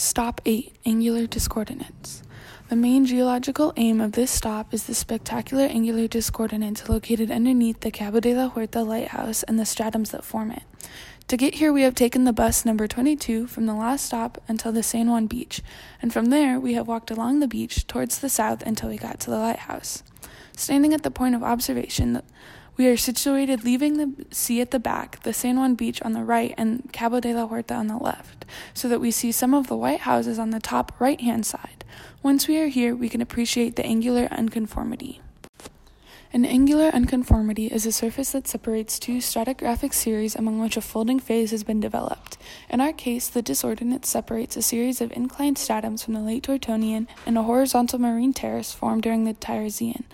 Stop 8 Angular Discordance. The main geological aim of this stop is the spectacular angular discordance located underneath the Cabo de la Huerta lighthouse and the stratums that form it. To get here, we have taken the bus number 22 from the last stop until the San Juan beach, and from there, we have walked along the beach towards the south until we got to the lighthouse. Standing at the point of observation, we are situated leaving the sea at the back, the San Juan Beach on the right, and Cabo de la Huerta on the left, so that we see some of the white houses on the top right hand side. Once we are here, we can appreciate the angular unconformity. An angular unconformity is a surface that separates two stratigraphic series among which a folding phase has been developed. In our case, the discordance separates a series of inclined stratums from the late Tortonian and a horizontal marine terrace formed during the Tyrrhenian.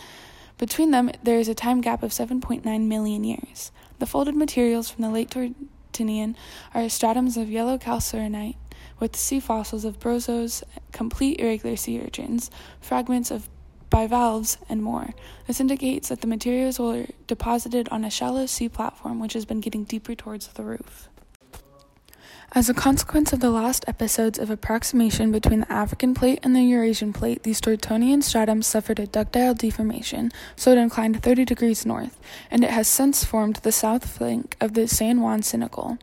Between them, there is a time gap of 7.9 million years. The folded materials from the late Tortonian are stratums of yellow calcarenite with sea fossils of bryozoos, complete irregular sea urchins, fragments of bivalves, and more. This indicates that the materials were deposited on a shallow sea platform which has been getting deeper towards the roof. As a consequence of the last episodes of approximation between the African plate and the Eurasian plate, these Tortonian stratums suffered a ductile deformation, so it inclined 30 degrees north, and it has since formed the south flank of the San Juan syncline.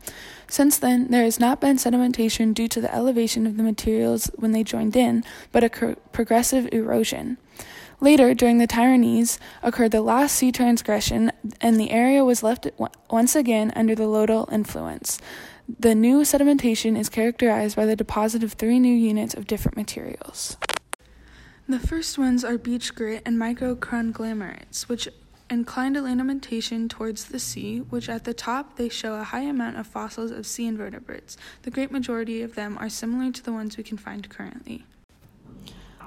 Since then, there has not been sedimentation due to the elevation of the materials when they joined in, but a cr- progressive erosion. Later, during the Tyrrhenian, occurred the last sea transgression, and the area was left once again under the lodal influence. The new sedimentation is characterized by the deposit of three new units of different materials. The first ones are beach grit and microconglomerates, which incline alimentation towards the sea, which at the top they show a high amount of fossils of sea invertebrates. The great majority of them are similar to the ones we can find currently.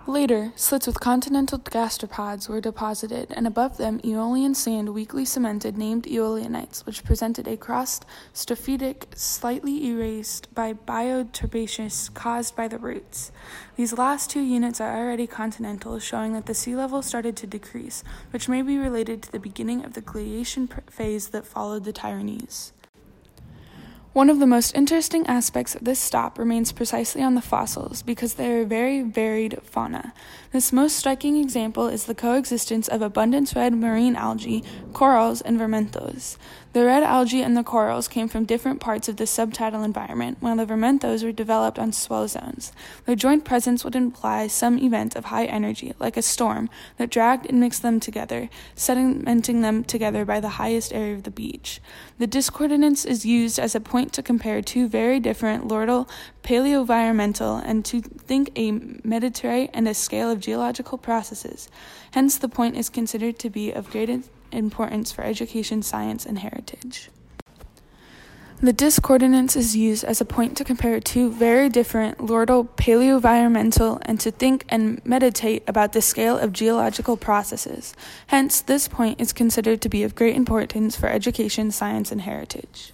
Later, silts with continental gastropods were deposited, and above them Aeolian sand weakly cemented named Aeolianites, which presented a crust strophitic slightly erased by bioturbaceous caused by the roots. These last two units are already continental, showing that the sea level started to decrease, which may be related to the beginning of the glaciation phase that followed the Tyrrhenian. One of the most interesting aspects of this stop remains precisely on the fossils because they are very varied fauna. This most striking example is the coexistence of abundant red marine algae, corals, and vermenthos. The red algae and the corals came from different parts of the subtidal environment, while the vermenthos were developed on swell zones. Their joint presence would imply some event of high energy, like a storm, that dragged and mixed them together, sedimenting them together by the highest area of the beach. The discordance is used as a point to compare two very different lordal paleoenvironmental and to think a metairie and a scale of geological processes. Hence, the point is considered to be of great importance for education, science, and heritage. The discordance is used as a point to compare two very different lordal paleoenvironmental and to think and meditate about the scale of geological processes. Hence, this point is considered to be of great importance for education, science, and heritage.